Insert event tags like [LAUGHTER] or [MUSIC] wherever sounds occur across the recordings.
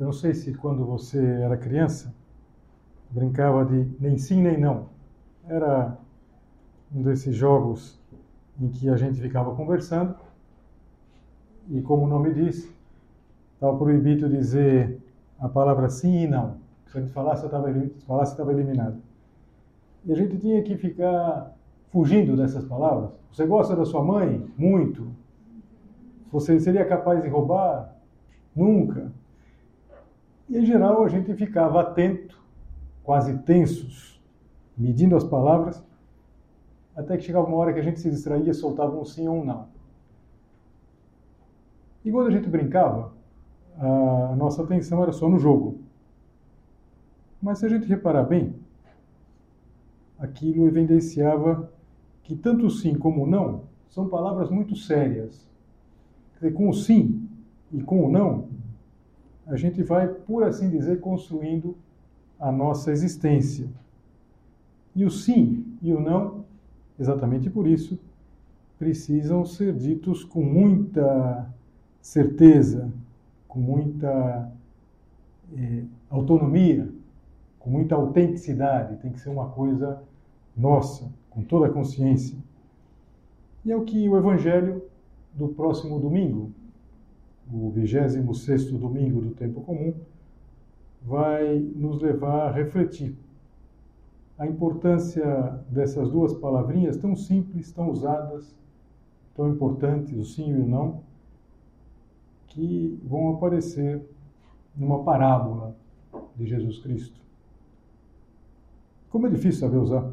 Eu não sei se quando você era criança brincava de nem sim nem não. Era um desses jogos em que a gente ficava conversando e, como o nome diz, estava proibido dizer a palavra sim e não. Se a gente falasse, estava eliminado. E a gente tinha que ficar fugindo dessas palavras. Você gosta da sua mãe? Muito. Você seria capaz de roubar? Nunca. E, em geral, a gente ficava atento, quase tensos, medindo as palavras, até que chegava uma hora que a gente se distraía soltava um sim ou um não. E quando a gente brincava, a nossa atenção era só no jogo. Mas se a gente reparar bem, aquilo evidenciava que tanto sim como não são palavras muito sérias. Quer dizer, com o sim e com o não, a gente vai, por assim dizer, construindo a nossa existência. E o sim e o não, exatamente por isso, precisam ser ditos com muita certeza, com muita eh, autonomia, com muita autenticidade. Tem que ser uma coisa nossa, com toda a consciência. E é o que o Evangelho do próximo domingo o 26 domingo do tempo comum, vai nos levar a refletir a importância dessas duas palavrinhas tão simples, tão usadas, tão importantes, o sim e o não, que vão aparecer numa parábola de Jesus Cristo. Como é difícil saber usar.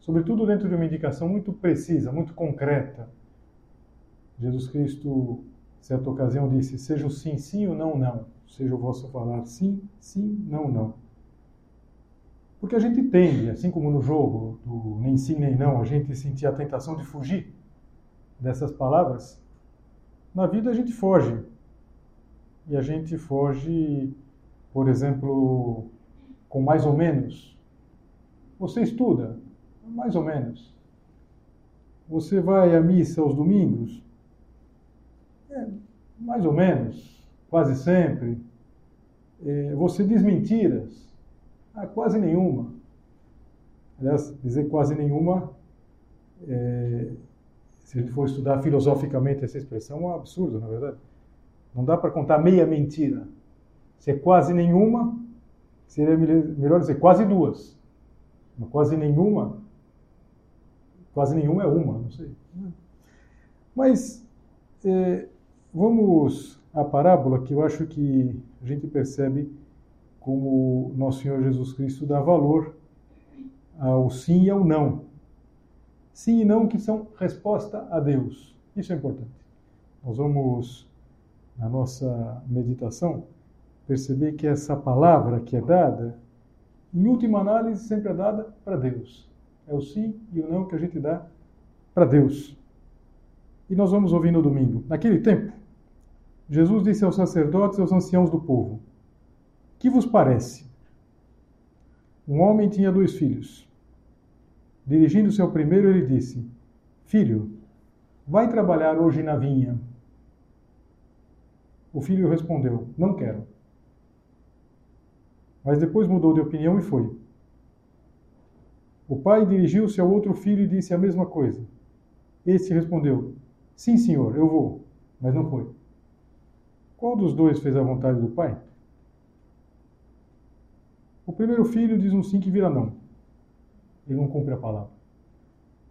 Sobretudo dentro de uma indicação muito precisa, muito concreta. Jesus Cristo certa ocasião disse: seja o sim, sim, ou não, não. Seja o vosso falar sim, sim, não, não. Porque a gente tende, assim como no jogo do nem sim, nem não, a gente sentia a tentação de fugir dessas palavras. Na vida a gente foge. E a gente foge, por exemplo, com mais ou menos. Você estuda? Mais ou menos. Você vai à missa aos domingos? É, mais ou menos, quase sempre. É, você diz mentiras? Ah, quase nenhuma. Aliás, dizer quase nenhuma, é, se a gente for estudar filosoficamente essa expressão, é um absurdo, na verdade. Não dá para contar meia mentira. Se é quase nenhuma, seria melhor dizer quase duas. Mas quase nenhuma, quase nenhuma é uma, não sei. Mas é, Vamos à parábola que eu acho que a gente percebe como nosso Senhor Jesus Cristo dá valor ao sim e ao não. Sim e não que são resposta a Deus. Isso é importante. Nós vamos, na nossa meditação, perceber que essa palavra que é dada, em última análise, sempre é dada para Deus. É o sim e o não que a gente dá para Deus. E nós vamos ouvir no domingo. Naquele tempo, Jesus disse aos sacerdotes e aos anciãos do povo: Que vos parece? Um homem tinha dois filhos. Dirigindo-se ao primeiro, ele disse: Filho, vai trabalhar hoje na vinha. O filho respondeu: Não quero. Mas depois mudou de opinião e foi. O pai dirigiu-se ao outro filho e disse a mesma coisa. Este respondeu: Sim, senhor, eu vou. Mas não foi. Qual dos dois fez a vontade do pai? O primeiro filho diz um sim que vira não. Ele não cumpre a palavra.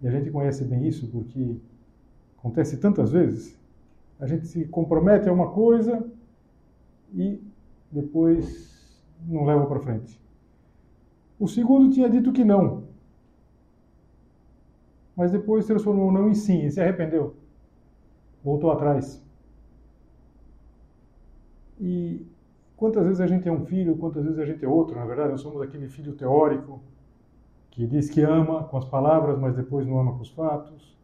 E a gente conhece bem isso porque acontece tantas vezes. A gente se compromete a uma coisa e depois não leva para frente. O segundo tinha dito que não, mas depois transformou o não em sim e se arrependeu. Voltou atrás. E quantas vezes a gente é um filho, quantas vezes a gente é outro, na verdade, nós somos aquele filho teórico que diz que ama com as palavras, mas depois não ama com os fatos.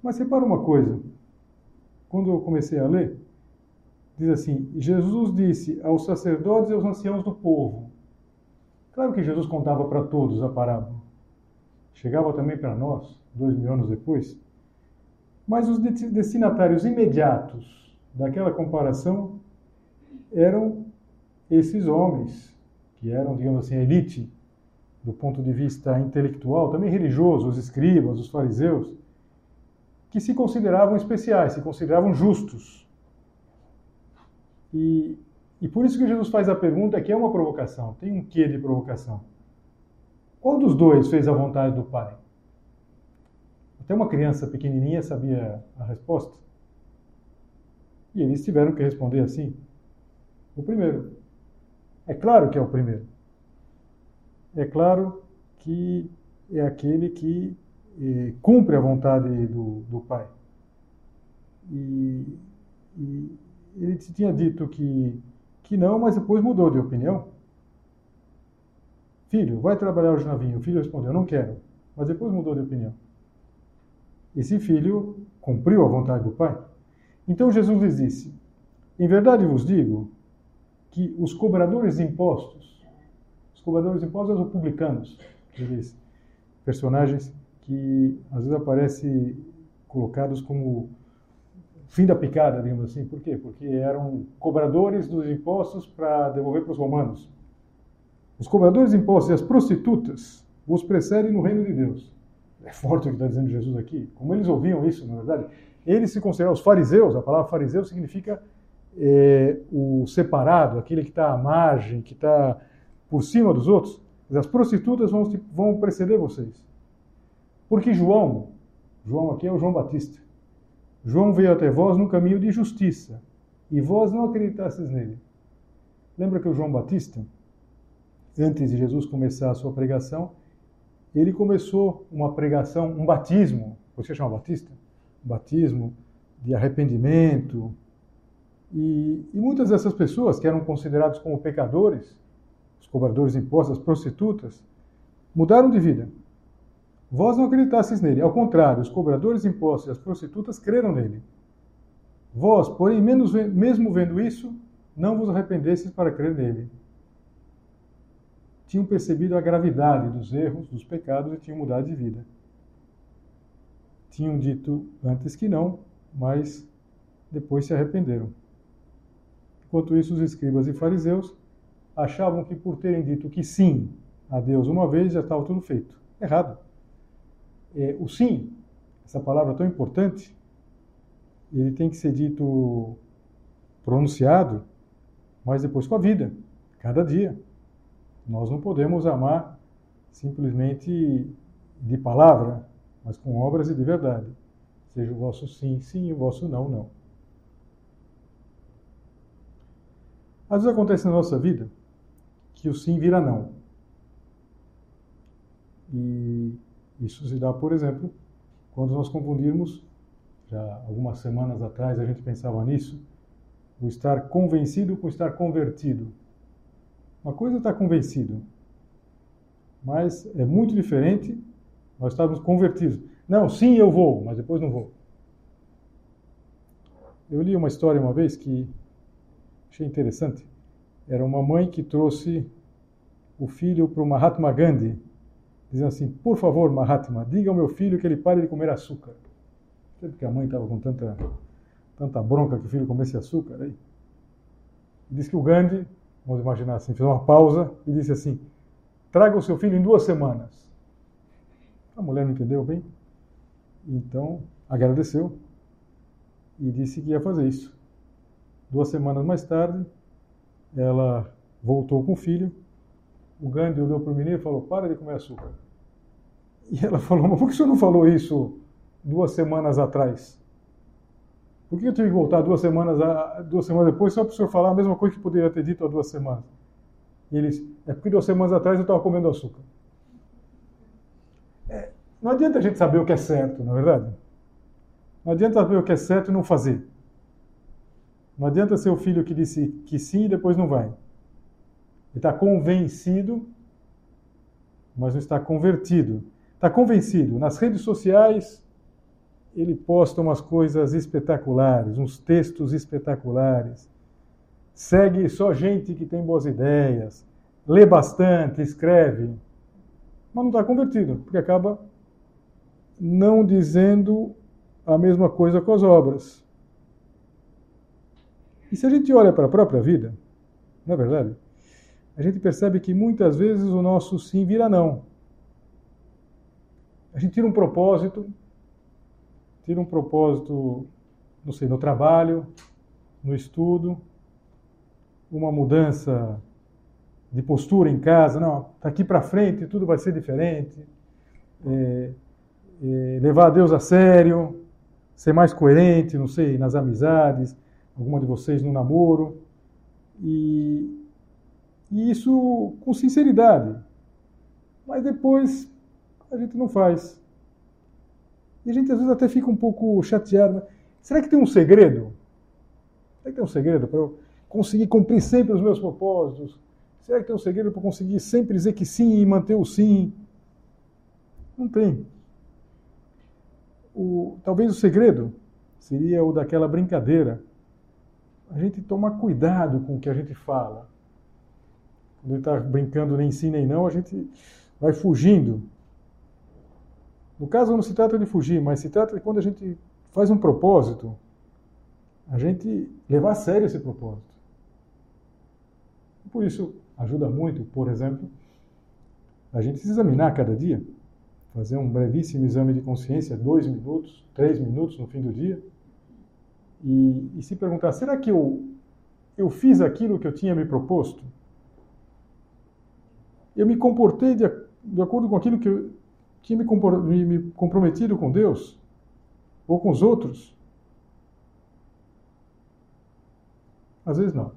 Mas repara uma coisa, quando eu comecei a ler, diz assim: Jesus disse aos sacerdotes e aos anciãos do povo. Claro que Jesus contava para todos a parábola. Chegava também para nós, dois mil anos depois. Mas os destinatários imediatos daquela comparação eram esses homens, que eram, digamos assim, a elite do ponto de vista intelectual, também religioso, os escribas, os fariseus, que se consideravam especiais, se consideravam justos. E, e por isso que Jesus faz a pergunta que é uma provocação, tem um quê de provocação. Qual dos dois fez a vontade do Pai? Até uma criança pequenininha sabia a resposta. E eles tiveram que responder assim: o primeiro. É claro que é o primeiro. É claro que é aquele que eh, cumpre a vontade do, do Pai. E, e ele tinha dito que, que não, mas depois mudou de opinião. Filho, vai trabalhar hoje na vinha. O filho respondeu, não quero. Mas depois mudou de opinião. Esse filho cumpriu a vontade do pai. Então Jesus lhes disse: Em verdade vos digo que os cobradores de impostos, os cobradores de impostos são os publicanos, personagens que às vezes aparecem colocados como fim da picada, digamos assim. Por quê? Porque eram cobradores dos impostos para devolver para os romanos. Os cobradores de impostos e as prostitutas vos precedem no reino de Deus. É forte o que está dizendo Jesus aqui. Como eles ouviam isso, na verdade? Eles se consideravam os fariseus, a palavra fariseu significa é, o separado, aquele que está à margem, que está por cima dos outros. As prostitutas vão, vão preceder vocês. Porque João, João aqui é o João Batista, João veio até vós no caminho de justiça, e vós não acreditastes nele. Lembra que o João Batista, antes de Jesus começar a sua pregação, ele começou uma pregação, um batismo, você chama Batista? Um batismo de arrependimento. E, e muitas dessas pessoas que eram considerados como pecadores, os cobradores de impostos, as prostitutas, mudaram de vida. Vós não acreditasseis nele. Ao contrário, os cobradores de impostos e as prostitutas creram nele. Vós, porém, menos, mesmo vendo isso, não vos arrependesseis para crer nele. Tinham percebido a gravidade dos erros, dos pecados e tinham mudado de vida. Tinham dito antes que não, mas depois se arrependeram. Enquanto isso, os escribas e fariseus achavam que por terem dito que sim a Deus uma vez já estava tudo feito. Errado é, o sim, essa palavra tão importante, ele tem que ser dito, pronunciado, mas depois com a vida, cada dia. Nós não podemos amar simplesmente de palavra, mas com obras e de verdade. Seja o vosso sim, sim, e o vosso não, não. Às vezes acontece na nossa vida que o sim vira não. E isso se dá, por exemplo, quando nós confundirmos, já algumas semanas atrás a gente pensava nisso, o estar convencido com estar convertido. Uma coisa é estar convencido, mas é muito diferente nós estarmos convertidos. Não, sim, eu vou, mas depois não vou. Eu li uma história uma vez que achei interessante. Era uma mãe que trouxe o filho para o Mahatma Gandhi, dizendo assim: Por favor, Mahatma, diga ao meu filho que ele pare de comer açúcar. Sabe que a mãe estava com tanta, tanta bronca que o filho comesse açúcar? Aí. Diz que o Gandhi, vamos imaginar assim, fez uma pausa e disse assim: Traga o seu filho em duas semanas. A mulher não entendeu bem, então agradeceu e disse que ia fazer isso. Duas semanas mais tarde, ela voltou com o filho o Gandhi olhou para o menino e falou: Para de comer açúcar. E ela falou, mas por que o senhor não falou isso duas semanas atrás? Por que eu tive que voltar duas semanas, duas semanas depois só para o senhor falar a mesma coisa que poderia ter dito há duas semanas? E eles, é porque duas semanas atrás eu estava comendo açúcar. É, não adianta a gente saber o que é certo, não é verdade? Não adianta saber o que é certo e não fazer. Não adianta ser o filho que disse que sim e depois não vai. Ele está convencido, mas não está convertido. Está convencido. Nas redes sociais, ele posta umas coisas espetaculares, uns textos espetaculares. Segue só gente que tem boas ideias, lê bastante, escreve, mas não está convertido, porque acaba não dizendo a mesma coisa com as obras. E se a gente olha para a própria vida, não é verdade? A gente percebe que muitas vezes o nosso sim vira não. A gente tira um propósito, tira um propósito, não sei, no trabalho, no estudo, uma mudança de postura em casa, não, daqui para frente tudo vai ser diferente, é, é, levar a Deus a sério, ser mais coerente, não sei, nas amizades, alguma de vocês no namoro, e, e isso com sinceridade, mas depois a gente não faz. E a gente às vezes até fica um pouco chateado. Né? Será que tem um segredo? Será que tem um segredo para eu conseguir cumprir sempre os meus propósitos? Será que tem um segredo para conseguir sempre dizer que sim e manter o sim? Não tem. O, talvez o segredo seria o daquela brincadeira. A gente tomar cuidado com o que a gente fala. Quando ele está brincando nem sim nem não, a gente vai fugindo no caso, não se trata de fugir, mas se trata de quando a gente faz um propósito, a gente levar a sério esse propósito. Por isso, ajuda muito, por exemplo, a gente se examinar cada dia, fazer um brevíssimo exame de consciência, dois minutos, três minutos no fim do dia, e, e se perguntar: será que eu, eu fiz aquilo que eu tinha me proposto? Eu me comportei de, de acordo com aquilo que eu, tinha me, me comprometido com Deus ou com os outros? Às vezes não.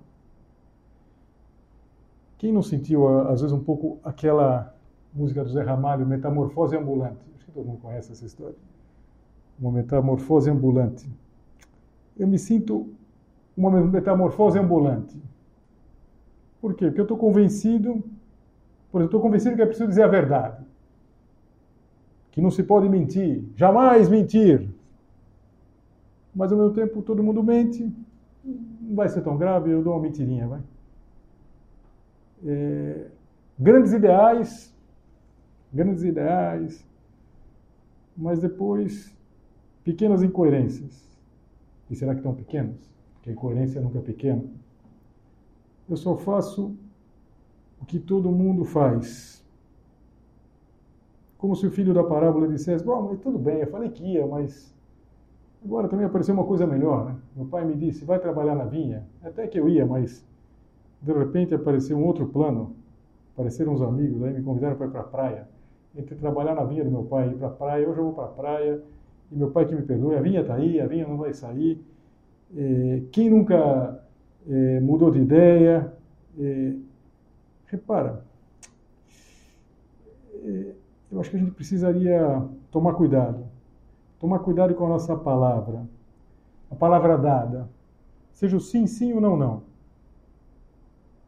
Quem não sentiu, às vezes, um pouco aquela música do Zé Ramalho, Metamorfose Ambulante? Acho que todo mundo conhece essa história. Uma metamorfose ambulante. Eu me sinto uma metamorfose ambulante. Por quê? Porque eu estou convencido, por exemplo, estou convencido que é preciso dizer a verdade que não se pode mentir, jamais mentir. Mas ao mesmo tempo todo mundo mente, não vai ser tão grave, eu dou uma mentirinha, vai. É, grandes ideais, grandes ideais, mas depois pequenas incoerências. E será que estão pequenas? Porque a incoerência nunca é pequena. Eu só faço o que todo mundo faz como se o filho da parábola dissesse: Bom, mas tudo bem, eu falei que ia, mas agora também apareceu uma coisa melhor. Né? Meu pai me disse: Vai trabalhar na vinha. Até que eu ia, mas de repente apareceu um outro plano. Apareceram uns amigos, aí me convidaram para ir para a praia. Entre trabalhar na vinha do meu pai e ir para a praia, hoje eu vou para a praia, e meu pai que me perdoe, a vinha está aí, a vinha não vai sair. É, quem nunca é, mudou de ideia? É, repara, é, eu acho que a gente precisaria tomar cuidado. Tomar cuidado com a nossa palavra. A palavra dada. Seja o sim, sim ou não, não.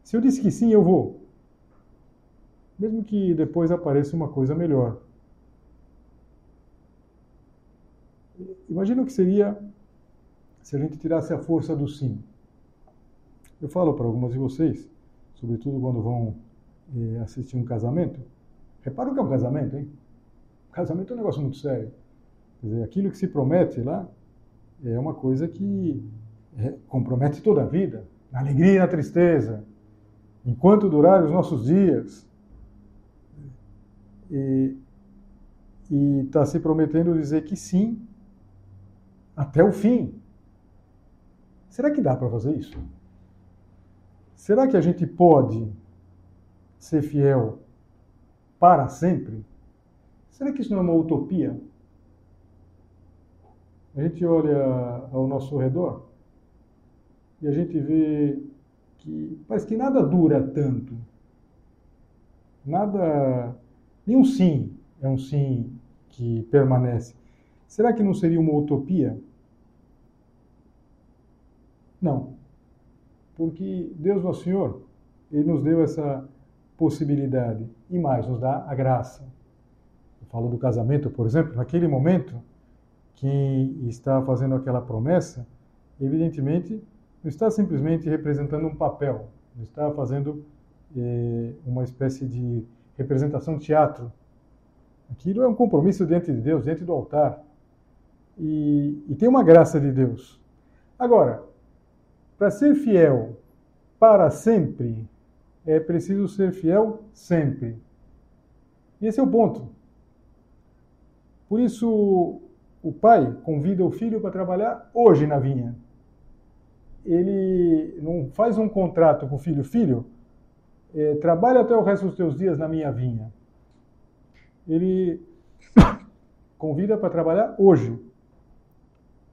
Se eu disse que sim, eu vou. Mesmo que depois apareça uma coisa melhor. Imagina o que seria se a gente tirasse a força do sim. Eu falo para algumas de vocês, sobretudo quando vão eh, assistir um casamento, Repara o que é um casamento, hein? O casamento é um negócio muito sério. Quer dizer, aquilo que se promete lá é uma coisa que é, compromete toda a vida, na alegria e na tristeza, enquanto durarem os nossos dias. E está se prometendo dizer que sim, até o fim. Será que dá para fazer isso? Será que a gente pode ser fiel para sempre? Será que isso não é uma utopia? A gente olha ao nosso redor e a gente vê que parece que nada dura tanto. Nada. Nenhum sim é um sim que permanece. Será que não seria uma utopia? Não. Porque Deus, nosso Senhor, Ele nos deu essa possibilidade e mais, nos dá a graça. Eu falo do casamento, por exemplo, naquele momento, quem está fazendo aquela promessa, evidentemente, não está simplesmente representando um papel, não está fazendo eh, uma espécie de representação teatro. Aquilo é um compromisso diante de Deus, diante do altar. E, e tem uma graça de Deus. Agora, para ser fiel para sempre, é preciso ser fiel sempre. Esse é o ponto. Por isso, o pai convida o filho para trabalhar hoje na vinha. Ele não faz um contrato com o filho, filho, é, trabalha até o resto dos teus dias na minha vinha. Ele [COUGHS] convida para trabalhar hoje.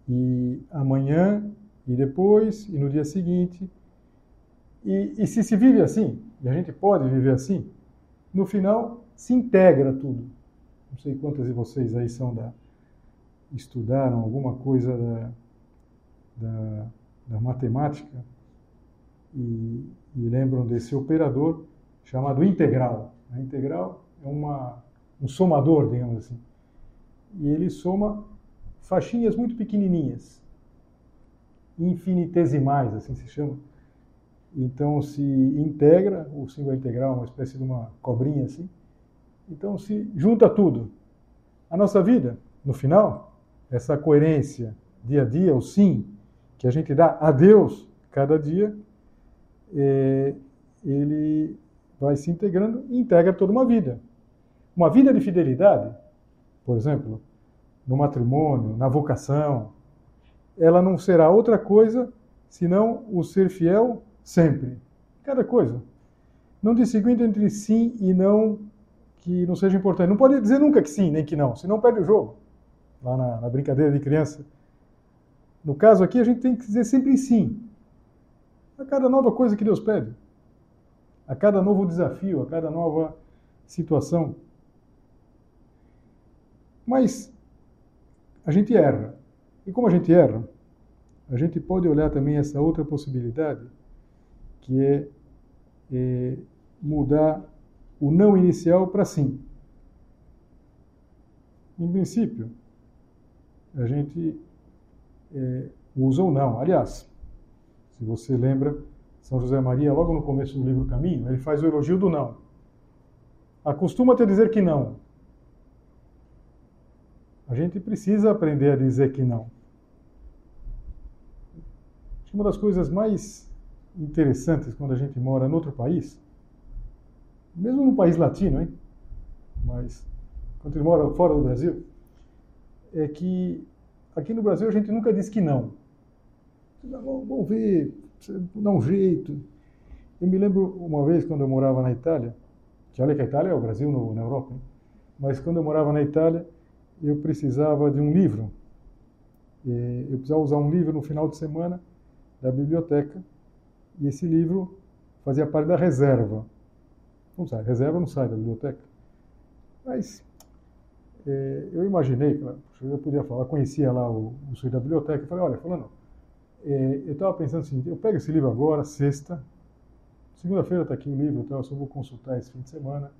E amanhã, e depois, e no dia seguinte. E, e se se vive assim, e a gente pode viver assim, no final se integra tudo. Não sei quantas de vocês aí são da estudaram alguma coisa da, da, da matemática e, e, lembram desse operador chamado integral. A integral é uma, um somador, digamos assim. E ele soma faixinhas muito pequenininhas, infinitesimais, assim se chama. Então se integra, o símbolo integral é uma espécie de uma cobrinha assim. Então se junta tudo. A nossa vida, no final, essa coerência dia a dia, o sim que a gente dá a Deus cada dia, é, ele vai se integrando e integra toda uma vida. Uma vida de fidelidade, por exemplo, no matrimônio, na vocação, ela não será outra coisa senão o ser fiel sempre. Cada coisa. Não distinguindo entre sim e não que não seja importante. Não pode dizer nunca que sim, nem que não, senão perde o jogo. Lá na, na brincadeira de criança. No caso aqui, a gente tem que dizer sempre sim. A cada nova coisa que Deus pede. A cada novo desafio, a cada nova situação. Mas a gente erra. E como a gente erra, a gente pode olhar também essa outra possibilidade, que é, é mudar o não inicial para sim. Em princípio, a gente é, usa ou não. Aliás, se você lembra, São José Maria, logo no começo do livro Caminho, ele faz o elogio do não. Acostuma-te a dizer que não. A gente precisa aprender a dizer que não. Uma das coisas mais interessantes quando a gente mora em outro país, mesmo num país latino, hein? mas quando a gente mora fora do Brasil, é que aqui no Brasil a gente nunca diz que não. Vamos ver, dá um jeito. Eu me lembro uma vez quando eu morava na Itália, que olha que a Itália é o Brasil no, na Europa, hein? mas quando eu morava na Itália, eu precisava de um livro. Eu precisava usar um livro no final de semana da biblioteca e esse livro fazia parte da reserva. Não sai, reserva não sai da biblioteca. Mas é, eu imaginei, eu podia falar, conhecia lá o, o da biblioteca, e falei, olha, falando, é, eu estava pensando assim, eu pego esse livro agora, sexta, segunda-feira está aqui o livro, então eu só vou consultar esse fim de semana.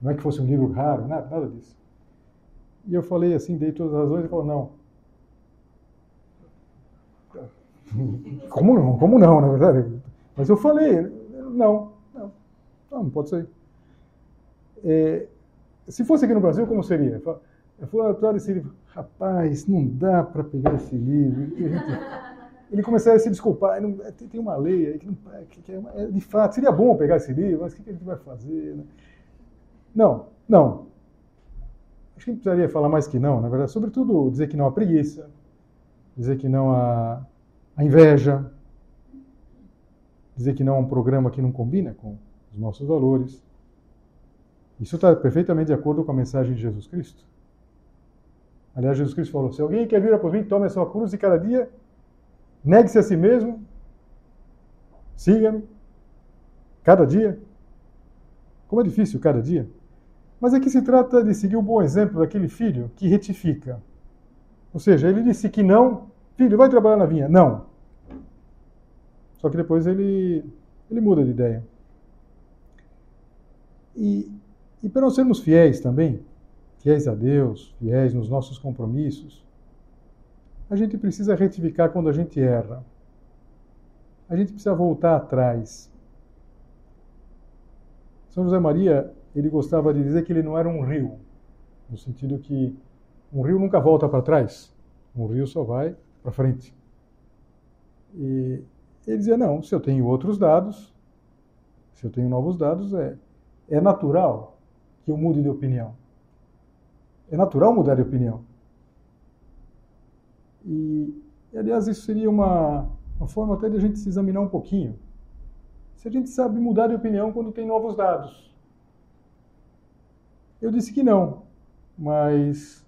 Não é que fosse um livro raro, nada, nada disso. E eu falei assim, dei todas as razões, e falou, não. [LAUGHS] Como não? Como não, na verdade? Mas eu falei, não, não, não, pode ser. É, se fosse aqui no Brasil, como seria? Eu falei, Arthur, esse livro, rapaz, não dá para pegar esse livro. Ele começava a se desculpar, não, tem uma lei aí que, não, que é, é, de fato, seria bom pegar esse livro, mas o que, que a gente vai fazer? Né? Não, não, Acho que precisaria falar mais que não, na verdade. Sobretudo dizer que não à preguiça, dizer que não à inveja, dizer que não a um programa que não combina com os nossos valores. Isso está perfeitamente de acordo com a mensagem de Jesus Cristo. Aliás, Jesus Cristo falou: se alguém quer vir após mim, tome a sua cruz e cada dia negue-se a si mesmo, siga-me, cada dia. Como é difícil cada dia. Mas aqui se trata de seguir o bom exemplo daquele filho que retifica. Ou seja, ele disse que não, filho, vai trabalhar na vinha. Não. Só que depois ele, ele muda de ideia. E, e para nós sermos fiéis também, fiéis a Deus, fiéis nos nossos compromissos, a gente precisa retificar quando a gente erra. A gente precisa voltar atrás. São José Maria, ele gostava de dizer que ele não era um rio, no sentido que um rio nunca volta para trás, um rio só vai para frente. E ele dizia: não, se eu tenho outros dados, se eu tenho novos dados, é, é natural que eu mude de opinião. É natural mudar de opinião. E, aliás, isso seria uma, uma forma até de a gente se examinar um pouquinho. Se a gente sabe mudar de opinião quando tem novos dados. Eu disse que não, mas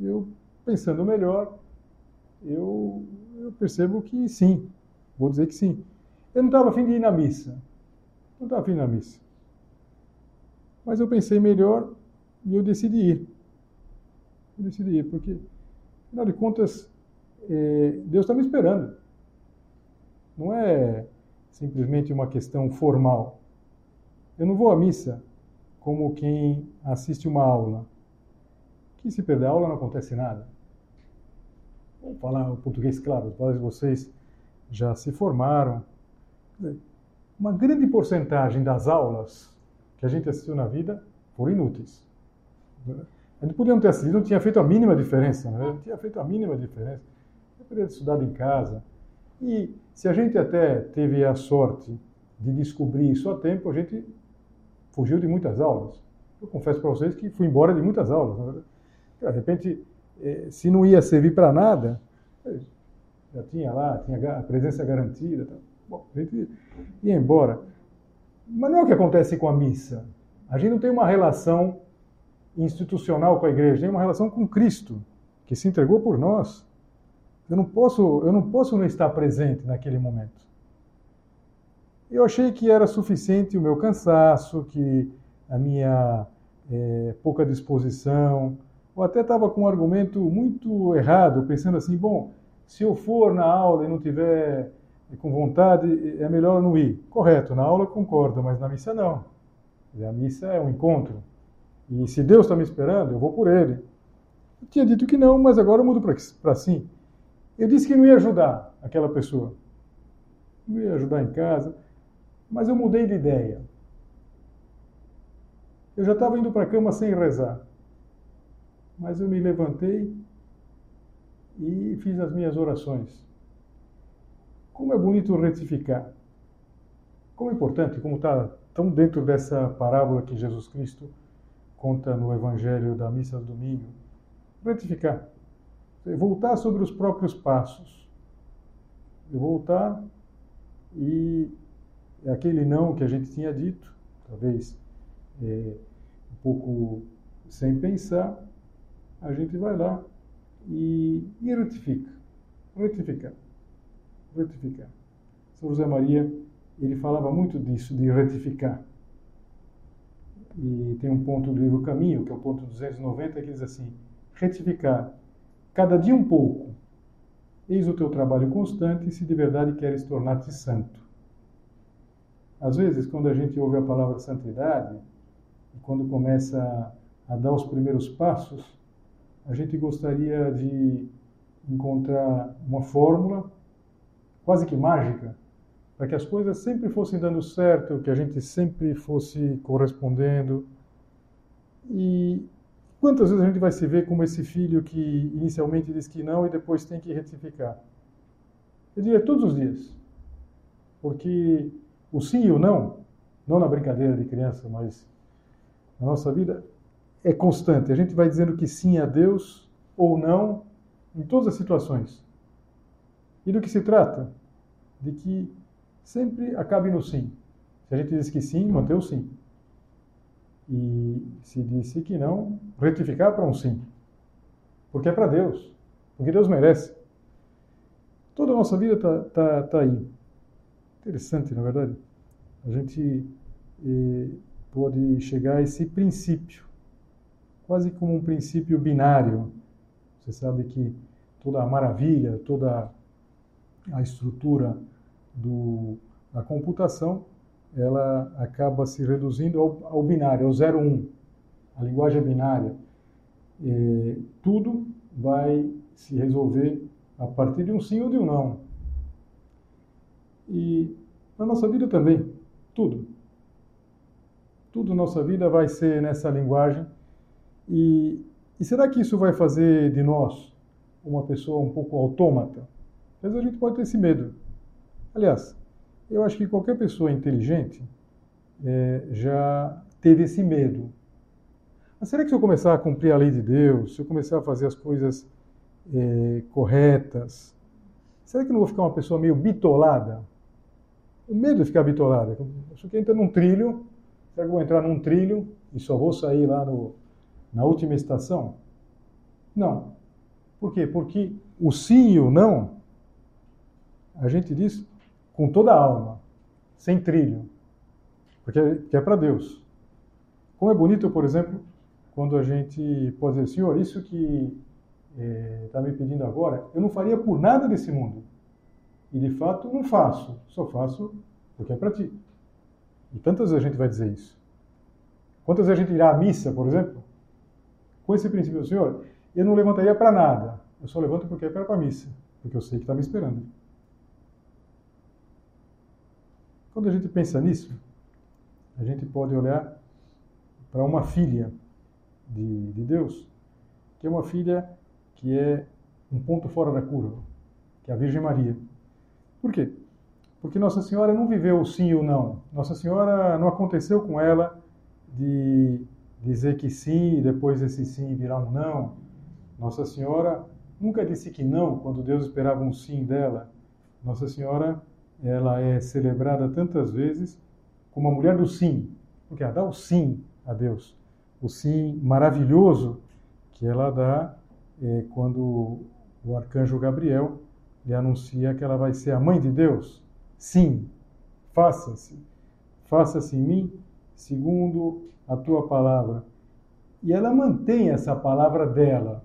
eu, pensando melhor, eu, eu percebo que sim, vou dizer que sim. Eu não estava afim de ir na missa. Não estava afim de ir na missa. Mas eu pensei melhor e eu decidi ir. Eu decidi ir, porque, afinal de contas, é, Deus está me esperando. Não é simplesmente uma questão formal. Eu não vou à missa como quem assiste uma aula. Que se perder a aula não acontece nada. Vamos falar o português claro, vários vocês já se formaram. Uma grande porcentagem das aulas que a gente assistiu na vida foram inúteis. A gente podia não ter assistido, não tinha feito a mínima diferença, né? não tinha feito a mínima diferença. Eu poderia ter estudado em casa. E se a gente até teve a sorte de descobrir isso a tempo, a gente fugiu de muitas aulas. Eu confesso para vocês que fui embora de muitas aulas. De repente, eh, se não ia servir para nada, já tinha lá, tinha a presença garantida. Bom, a gente ia embora. Mas não é o que acontece com a missa. A gente não tem uma relação institucional com a igreja, tem uma relação com Cristo, que se entregou por nós. Eu não posso, eu não posso não estar presente naquele momento. Eu achei que era suficiente o meu cansaço, que a minha é, pouca disposição, ou até estava com um argumento muito errado, pensando assim, bom, se eu for na aula e não tiver com vontade, é melhor não ir. Correto, na aula concordo, mas na missa não. A missa é um encontro. E se Deus está me esperando, eu vou por Ele. Eu tinha dito que não, mas agora eu mudo para sim. Eu disse que não ia ajudar aquela pessoa. Não ia ajudar em casa, mas eu mudei de ideia. Eu já estava indo para a cama sem rezar. Mas eu me levantei e fiz as minhas orações. Como é bonito retificar. Como é importante, como está tão dentro dessa parábola que Jesus Cristo conta no Evangelho da Missa do Domingo. Retificar. Voltar sobre os próprios passos. Voltar e aquele não que a gente tinha dito, talvez é, um pouco sem pensar, a gente vai lá e, e retifica. Retificar. São José Maria, ele falava muito disso, de retificar. E tem um ponto do livro Caminho, que é o ponto 290, que diz assim: retificar, cada dia um pouco. Eis o teu trabalho constante se de verdade queres tornar-te santo. Às vezes, quando a gente ouve a palavra santidade, quando começa a dar os primeiros passos, a gente gostaria de encontrar uma fórmula quase que mágica, para que as coisas sempre fossem dando certo, que a gente sempre fosse correspondendo. E quantas vezes a gente vai se ver como esse filho que inicialmente diz que não e depois tem que retificar? Eu diria todos os dias. Porque o sim e o não, não na brincadeira de criança, mas na nossa vida, é constante. A gente vai dizendo que sim a Deus ou não em todas as situações. E do que se trata? De que sempre acabe no sim. Se a gente diz que sim, manter o sim. e se disse que não, retificar para um sim. Porque é para Deus. Porque Deus merece. Toda a nossa vida está tá, tá aí. Interessante, na verdade. A gente eh, pode chegar a esse princípio, quase como um princípio binário. Você sabe que toda a maravilha, toda a estrutura do, da computação ela acaba se reduzindo ao, ao binário, ao 0, 1. Um. A linguagem é binária. E tudo vai se resolver a partir de um sim ou de um não. E na nossa vida também, tudo. Tudo nossa vida vai ser nessa linguagem. E, e será que isso vai fazer de nós uma pessoa um pouco autômata? Às vezes a gente pode ter esse medo. Aliás, eu acho que qualquer pessoa inteligente é, já teve esse medo. Mas será que se eu começar a cumprir a lei de Deus, se eu começar a fazer as coisas é, corretas, será que não vou ficar uma pessoa meio bitolada? O medo de ficar bitolada. Acho que entra num trilho, será que eu vou entrar num trilho e só vou sair lá no, na última estação? Não. Por quê? Porque o sim e o não, a gente diz, com toda a alma, sem trilho, porque é, é para Deus. Como é bonito, por exemplo, quando a gente pode dizer, Senhor, isso que está é, me pedindo agora, eu não faria por nada desse mundo. E de fato não faço, só faço porque é para ti. E tantas vezes a gente vai dizer isso. Quantas vezes a gente irá à missa, por exemplo, com esse princípio, Senhor, eu não levantaria para nada, eu só levanto porque é para a missa, porque eu sei que está me esperando. Quando a gente pensa nisso, a gente pode olhar para uma filha de, de Deus, que é uma filha que é um ponto fora da curva, que é a Virgem Maria. Por quê? Porque Nossa Senhora não viveu o sim ou não. Nossa Senhora não aconteceu com ela de dizer que sim e depois esse sim virar um não. Nossa Senhora nunca disse que não quando Deus esperava um sim dela. Nossa Senhora ela é celebrada tantas vezes como a mulher do sim, porque ela dá o sim a Deus, o sim maravilhoso que ela dá é, quando o arcanjo Gabriel lhe anuncia que ela vai ser a mãe de Deus. Sim, faça-se, faça-se em mim segundo a tua palavra. E ela mantém essa palavra dela.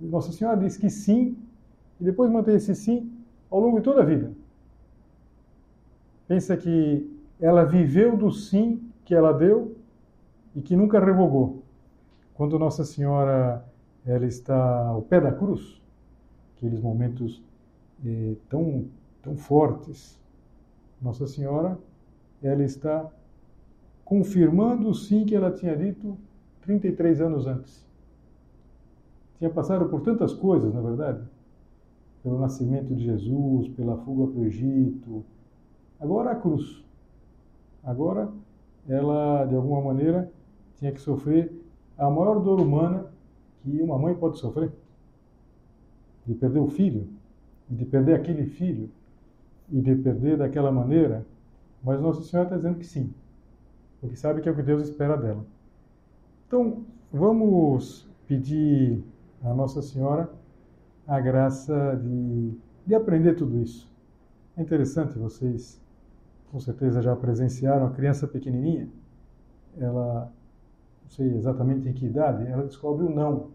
Nossa Senhora diz que sim, e depois mantém esse sim ao longo de toda a vida. Pensa que ela viveu do sim que ela deu e que nunca revogou. Quando Nossa Senhora ela está ao pé da cruz, aqueles momentos eh, tão tão fortes, Nossa Senhora ela está confirmando sim que ela tinha dito 33 anos antes. Tinha passado por tantas coisas, na verdade pelo nascimento de Jesus, pela fuga para o Egito. Agora a cruz. Agora ela, de alguma maneira, tinha que sofrer a maior dor humana que uma mãe pode sofrer. De perder o filho, de perder aquele filho, e de perder daquela maneira. Mas Nossa Senhora está dizendo que sim, porque sabe que é o que Deus espera dela. Então, vamos pedir a Nossa Senhora a graça de, de aprender tudo isso. É interessante, vocês com certeza já presenciaram a criança pequenininha, ela, não sei exatamente em que idade, ela descobre o não.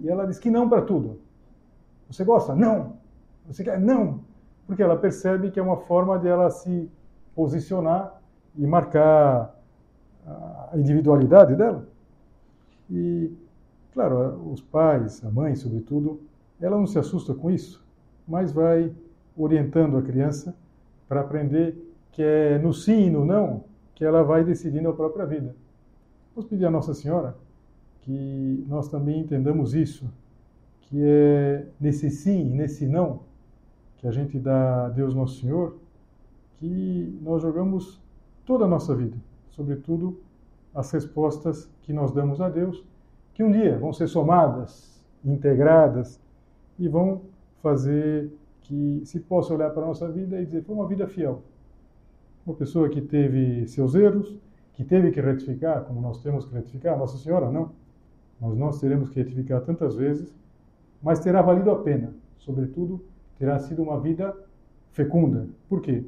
E ela diz que não para tudo. Você gosta? Não. Você quer? Não. Porque ela percebe que é uma forma de ela se posicionar e marcar a individualidade dela. E, claro, os pais, a mãe, sobretudo, ela não se assusta com isso, mas vai orientando a criança para aprender que é no sim e no não que ela vai decidindo a própria vida. Vamos pedir a Nossa Senhora que nós também entendamos isso, que é nesse sim e nesse não que a gente dá a Deus Nosso Senhor, que nós jogamos toda a nossa vida, sobretudo as respostas que nós damos a Deus, que um dia vão ser somadas, integradas e vão fazer que se possa olhar para a nossa vida e dizer foi uma vida fiel. Uma pessoa que teve seus erros, que teve que retificar, como nós temos que retificar, Nossa Senhora não. Mas nós teremos que retificar tantas vezes, mas terá valido a pena. Sobretudo, terá sido uma vida fecunda. Por quê?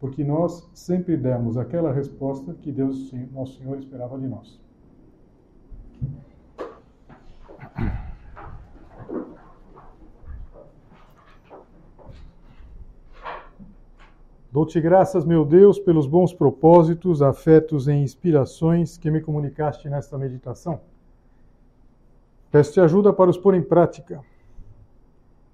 Porque nós sempre demos aquela resposta que Deus, nosso Senhor, esperava de nós. Dou-te graças, meu Deus, pelos bons propósitos, afetos e inspirações que me comunicaste nesta meditação. Peço-te ajuda para os pôr em prática.